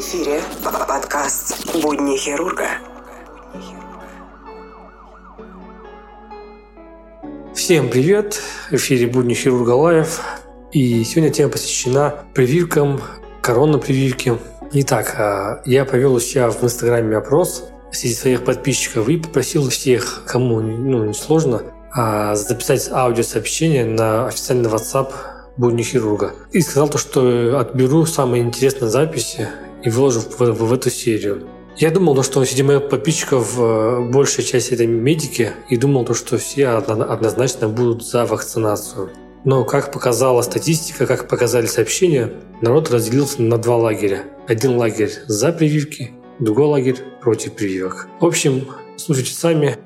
Эфире подкаст «Будни хирурга». Всем привет! В эфире «Будни хирурга live». И сегодня тема посвящена прививкам, коронапрививке. Итак, а, я провел у себя в Инстаграме опрос среди своих подписчиков и попросил всех, кому ну, не сложно, а, записать аудиосообщение на официальный WhatsApp будни хирурга. И сказал то, что отберу самые интересные записи и выложу в, в, в эту серию. Я думал, то, что среди моих подписчиков э, большая часть это медики, и думал, то, что все однозначно будут за вакцинацию. Но, как показала статистика, как показали сообщения, народ разделился на два лагеря. Один лагерь за прививки, другой лагерь против прививок. В общем, слушайте сами,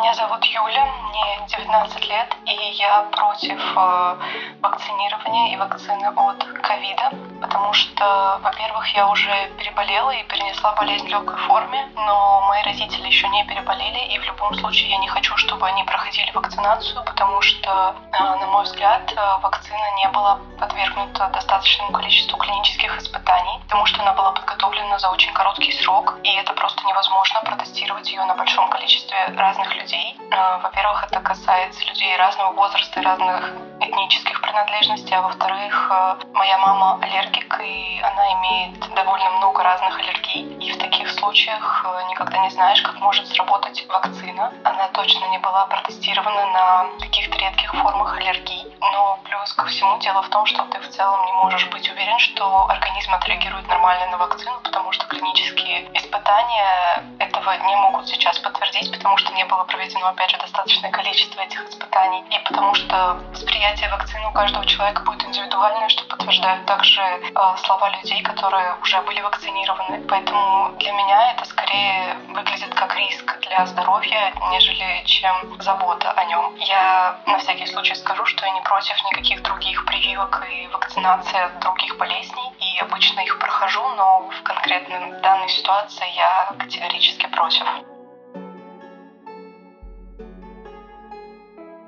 Меня зовут Юля, мне 19 лет, и я против э, вакцинирования и вакцины от ковида, потому что, во-первых, я уже переболела и перенесла болезнь в легкой форме, но мои родители еще не переболели, и в любом случае я не хочу, чтобы они проходили вакцинацию, потому что, э, на мой взгляд, э, вакцина не была подвергнута достаточному количеству клинических испытаний, потому что она была подготовлена за очень короткий срок, и это просто невозможно протестировать ее на большом количестве разных людей людей. А, во-первых, это касается людей разного возраста и разных этнических принадлежностей, а во-вторых, а, моя мама аллергик, и она имеет довольно много разных аллергий, и в таких случаях а, никогда не знаешь, как может сработать вакцина. Она точно не была протестирована на каких-то редких формах аллергий, но плюс ко всему дело в том, что ты в целом не можешь быть уверен, что организм отреагирует нормально на вакцину, потому что клинические испытания этого не могут сейчас подтвердить, потому что не было проведено, опять же, достаточное количество этих испытаний. И потому что восприятие вакцины у каждого человека будет индивидуальное, что подтверждают также э, слова людей, которые уже были вакцинированы. Поэтому для меня это скорее выглядит как риск для здоровья, нежели чем забота о нем. Я на всякий случай скажу, что я не против никаких других прививок и вакцинации от других болезней, и обычно их прохожу, но в конкретной данной ситуации я категорически против.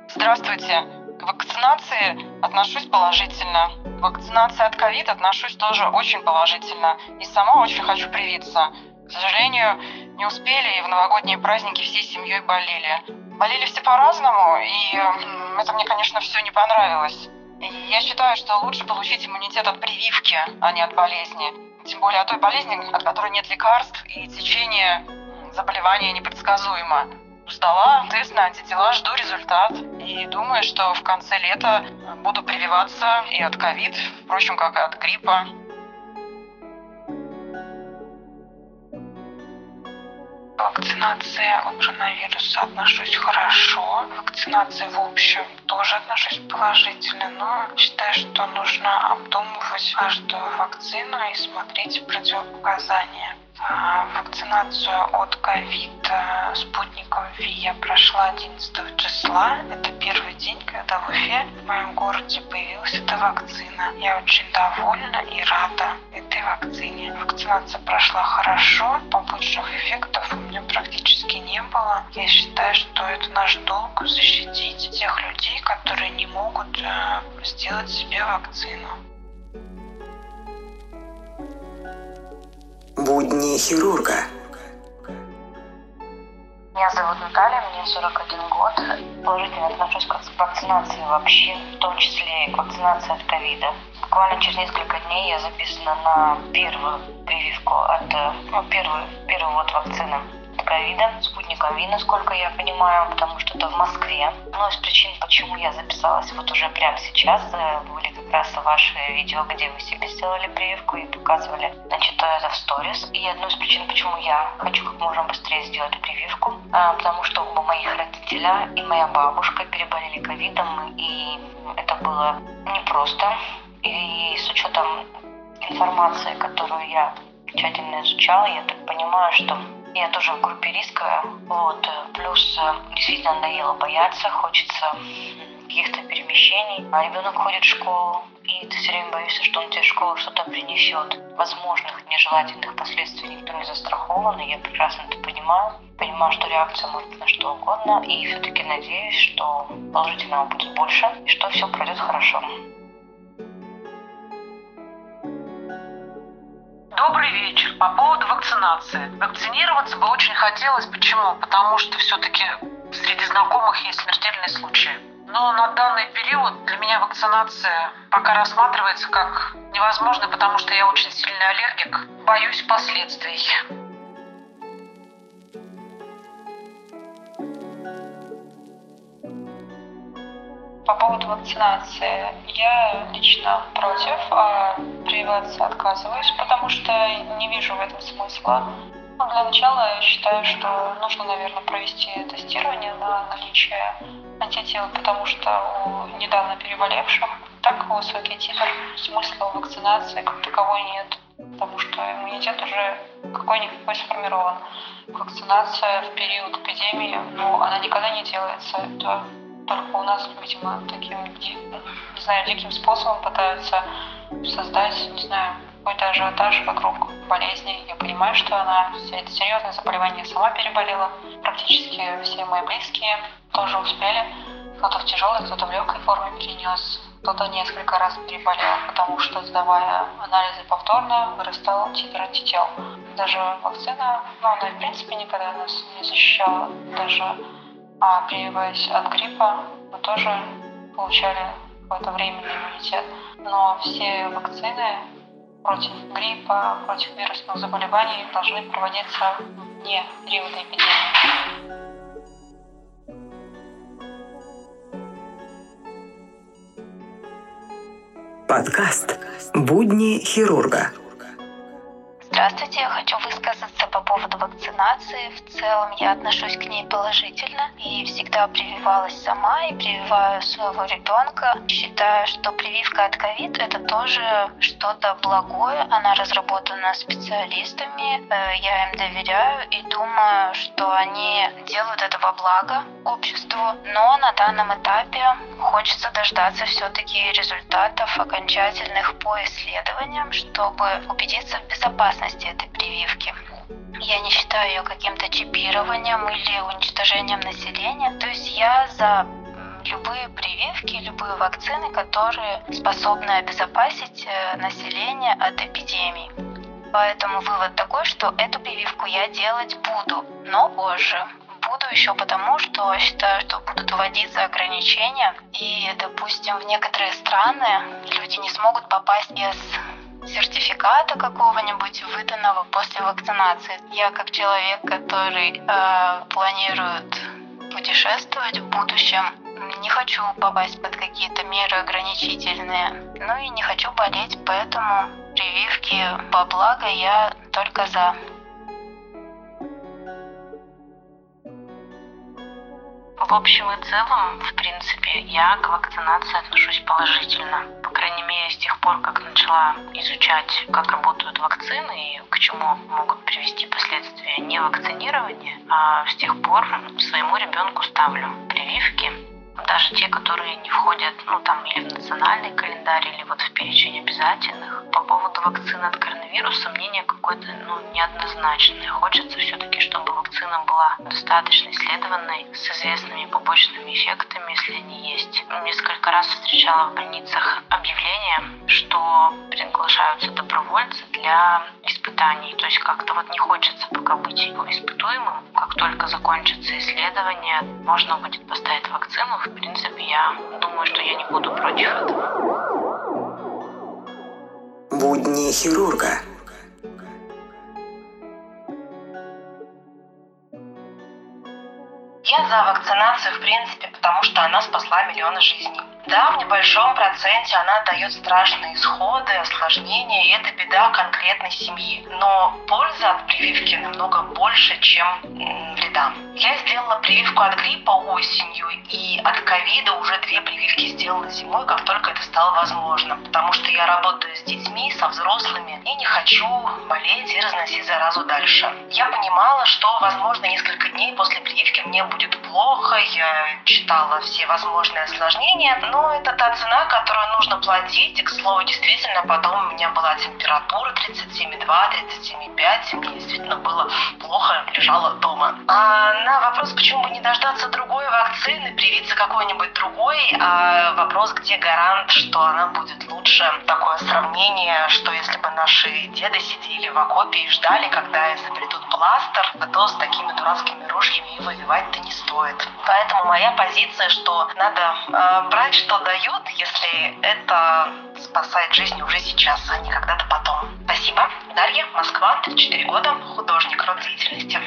Здравствуйте. К вакцинации отношусь положительно. К вакцинации от ковид отношусь тоже очень положительно. И сама очень хочу привиться. К сожалению, не успели, и в новогодние праздники всей семьей болели. Болели все по-разному, и это мне, конечно, все не понравилось. Я считаю, что лучше получить иммунитет от прививки, а не от болезни. Тем более от той болезни, от которой нет лекарств, и течение заболевания непредсказуемо сдала тест на антитела, жду результат. И думаю, что в конце лета буду прививаться и от ковид, впрочем, как и от гриппа. Вакцинации от коронавируса отношусь хорошо. Вакцинации в общем тоже отношусь положительно, но считаю, что нужно обдумывать каждую вакцину и смотреть противопоказания. А, вакцинацию от ковид э, спутником ВИ я прошла 11 числа. Это первый день, когда в Уфе, в моем городе, появилась эта вакцина. Я очень довольна и рада этой вакцине. Вакцинация прошла хорошо, побочных эффектов у меня практически не было. Я считаю, что это наш долг защитить тех людей, которые не могут э, сделать себе вакцину. Будни хирурга. Меня зовут Наталья, мне 41 год. Положительно отношусь к вакцинации вообще, в том числе и к вакцинации от ковида. Буквально через несколько дней я записана на первую прививку от, ну, первую, первую вот вакцину от ковида, спутником ВИ, насколько я понимаю, потому что это в Москве. Но из причин, почему я записалась вот уже прямо сейчас, э, были как раз ваши видео, где вы себе сделали прививку и показывали, значит, это в сторис. И одну из причин, почему я хочу как можно быстрее сделать прививку, а, потому что оба моих родителя и моя бабушка переболели ковидом, и это было непросто. И с учетом информации, которую я тщательно изучала, я так понимаю, что я тоже в группе риска. Вот. Плюс э, действительно надоело бояться, хочется каких-то перемещений. А ребенок ходит в школу, и ты все время боишься, что он тебе школа что-то принесет. Возможных нежелательных последствий никто не застрахован, и я прекрасно это понимаю. Понимаю, что реакция может быть на что угодно, и все-таки надеюсь, что положительного будет больше, и что все пройдет хорошо. Добрый вечер. По поводу вакцинации. Вакцинироваться бы очень хотелось. Почему? Потому что все-таки среди знакомых есть смертельные случаи. Но на данный период для меня вакцинация пока рассматривается как невозможно, потому что я очень сильный аллергик. Боюсь последствий. Поводу вакцинации. Я лично против, а прививаться отказываюсь, потому что не вижу в этом смысла. Ну, для начала я считаю, что нужно, наверное, провести тестирование на наличие антител, потому что у недавно переболевших так высокий титр, смысла вакцинации как таковой нет, потому что иммунитет уже какой-никакой сформирован. Вакцинация в период эпидемии, ну, она никогда не делается. Это только у нас, видимо, таким, не знаю, диким способом пытаются создать, не знаю, какой-то ажиотаж вокруг болезни. Я понимаю, что она это серьезное заболевание сама переболела. Практически все мои близкие тоже успели. Кто-то в тяжелой, кто-то в легкой форме перенес. Кто-то несколько раз переболел, потому что, сдавая анализы повторно, вырастал титр антител. Даже вакцина, ну, она, в принципе, никогда нас не защищала. Даже а прививаясь от гриппа, мы тоже получали какой-то временный иммунитет. Но все вакцины против гриппа, против вирусных заболеваний должны проводиться вне периода эпидемии. Подкаст «Будни хирурга». Здравствуйте, я хочу высказаться по поводу вакцинации. В целом я отношусь к ней положительно и всегда прививалась сама и прививаю своего ребенка. Считаю, что прививка от ковид это тоже что-то благое. Она разработана специалистами, э, я им доверяю и думаю, что они делают это во благо обществу. Но на данном этапе хочется дождаться все-таки результатов окончательных по исследованиям, чтобы убедиться в безопасности безопасности этой прививки. Я не считаю ее каким-то чипированием или уничтожением населения. То есть я за любые прививки, любые вакцины, которые способны обезопасить э, население от эпидемий. Поэтому вывод такой, что эту прививку я делать буду, но позже. Буду еще потому, что считаю, что будут вводиться ограничения, и, допустим, в некоторые страны люди не смогут попасть без сертификата какого-нибудь, выданного после вакцинации. Я как человек, который э, планирует путешествовать в будущем, не хочу попасть под какие-то меры ограничительные, ну и не хочу болеть, поэтому прививки по благо я только за. В общем и целом, в принципе, я к вакцинации отношусь положительно. По крайней мере, с тех пор, как начала изучать, как работают вакцины и к чему могут привести последствия невакцинирования, а с тех пор своему ребенку ставлю прививки даже те, которые не входят, ну, там, или в национальный календарь, или вот в перечень обязательных. По поводу вакцины от коронавируса мнение какое-то, ну, неоднозначное. Хочется все-таки, чтобы вакцина была достаточно исследованной, с известными побочными эффектами, если они есть. Несколько раз встречала в больницах объявления, что приглашаются добровольцы для испытаний. То есть как-то вот не хочется пока быть испытуемым. Как только закончится исследование, можно будет поставить вакцину, в принципе, я думаю, что я не буду против этого. Будни хирурга. Я за вакцинацию, в принципе, потому что она спасла миллионы жизней. Да, в небольшом проценте она дает страшные исходы, осложнения, и это беда конкретной семьи. Но польза от прививки намного больше, чем вреда. Я сделала прививку от гриппа осенью, и от ковида уже две прививки сделала зимой, как только это стало возможно. Потому что я работаю с детьми, со взрослыми, и не хочу болеть и разносить заразу дальше. Я понимала, что, возможно, несколько дней после прививки мне будет плохо, я читала все возможные осложнения, Но это та цена, которую нужно платить. И, к слову, действительно, потом у меня была температура 37,2, 37,5. Мне действительно было плохо, лежала дома. А на вопрос, почему бы не дождаться другой вакцины, привиться какой-нибудь другой, а вопрос, где гарант, что она будет лучше. Такое сравнение, что если бы наши деды сидели в окопе и ждали, когда изобретут пластер, то с такими дурацкими ружьями и воевать-то не стоит. Поэтому моя позиция, что надо э, брать, что дают, если это спасает жизнь уже сейчас, а не когда-то потом. Спасибо. Дарья, Москва, 34 года, художник, род деятельности.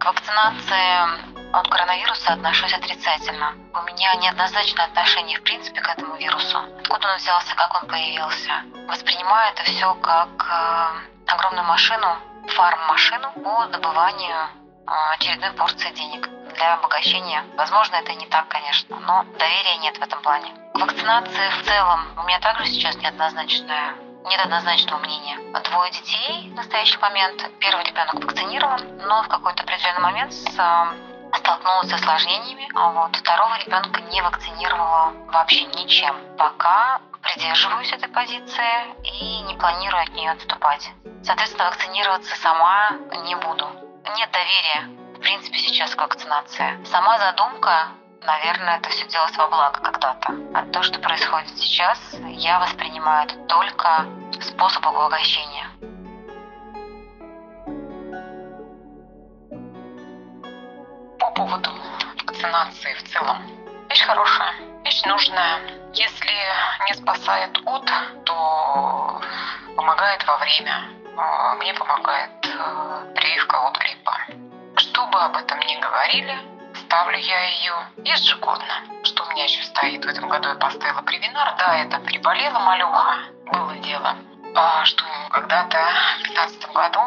К вакцинации от коронавируса отношусь отрицательно. У меня неоднозначное отношение в принципе к этому вирусу. Откуда он взялся, как он появился. Воспринимаю это все как э, огромную машину, фарм-машину по добыванию э, очередной порции денег для обогащения. Возможно, это не так, конечно, но доверия нет в этом плане. К вакцинации в целом у меня также сейчас неоднозначное нет однозначного мнения. Двое детей в настоящий момент. Первый ребенок вакцинирован, но в какой-то определенный момент с, э, столкнулась с осложнениями. А вот второго ребенка не вакцинировала вообще ничем. Пока придерживаюсь этой позиции и не планирую от нее отступать. Соответственно, вакцинироваться сама не буду. Нет доверия, в принципе, сейчас к вакцинации. Сама задумка наверное, это все делалось во благо когда-то. А то, что происходит сейчас, я воспринимаю это только способ обогащения. Поводу вакцинации в целом. Вещь хорошая, вещь нужная. Если не спасает от, то помогает во время. А, мне помогает э, прививка от гриппа. Что бы об этом ни говорили, ставлю я ее ежегодно. Что у меня еще стоит? В этом году я поставила привинар. Да, это приболела малюха. Было дело. А что когда-то в 2015 году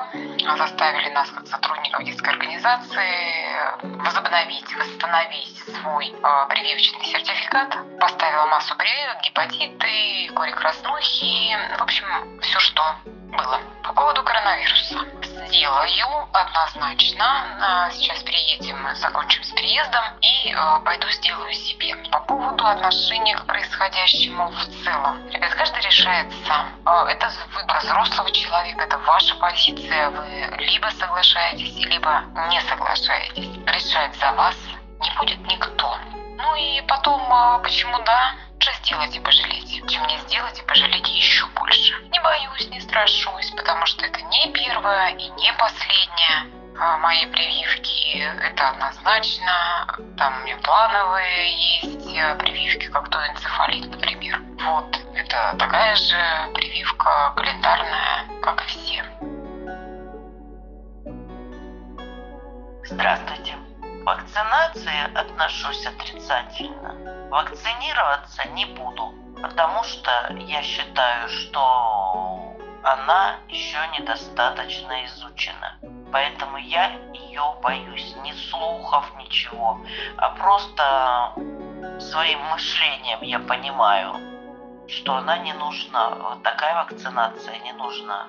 заставили нас, как сотрудников детской организации, возобновить, восстановить свой э, прививочный сертификат. Поставила массу прививок, гепатиты, кори краснухи, в общем, все, что было. По поводу коронавируса. Сделаю однозначно. Сейчас приедем, закончим с приездом и э, пойду сделаю себе. По поводу отношения к происходящему в целом. Ребят, каждый решает сам. Э, это выбор взрослого человека, это ваша позиция. Вы либо соглашаетесь, либо не соглашаетесь. Решать за вас не будет никто. Ну и потом, почему да? Что сделать и пожалеть? Чем не сделать и пожалеть еще больше. Не боюсь, не страшусь, потому что это не первая и не последняя а, мои прививки. Это однозначно. Там у меня плановые есть э, прививки, как то энцефалит, например. Вот. Это такая же прививка календарная, как и все. Здравствуйте. Вакцинации отношусь отрицательно. Вакцинироваться не буду, потому что я считаю, что она еще недостаточно изучена. Поэтому я ее боюсь. Ни слухов, ничего. А просто своим мышлением я понимаю, что она не нужна. Вот такая вакцинация не нужна.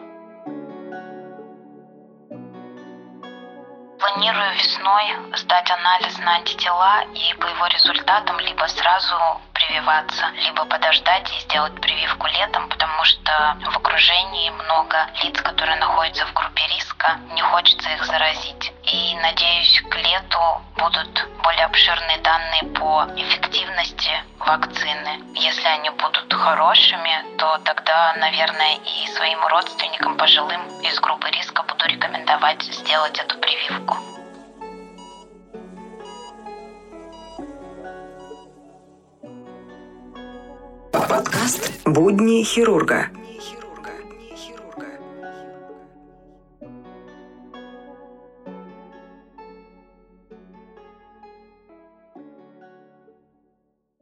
Планирую весной сдать анализ на антитела и по его результатам либо сразу прививаться, либо подождать и сделать прививку летом, потому что в окружении много лиц, которые находятся в группе риска, не хочется их заразить. И надеюсь, к лету будут более обширные данные по эффективности вакцины. Если они будут хорошими, то тогда, наверное, и своим родственникам пожилым из группы риска буду рекомендовать сделать эту прививку. Подкаст «Будни хирурга»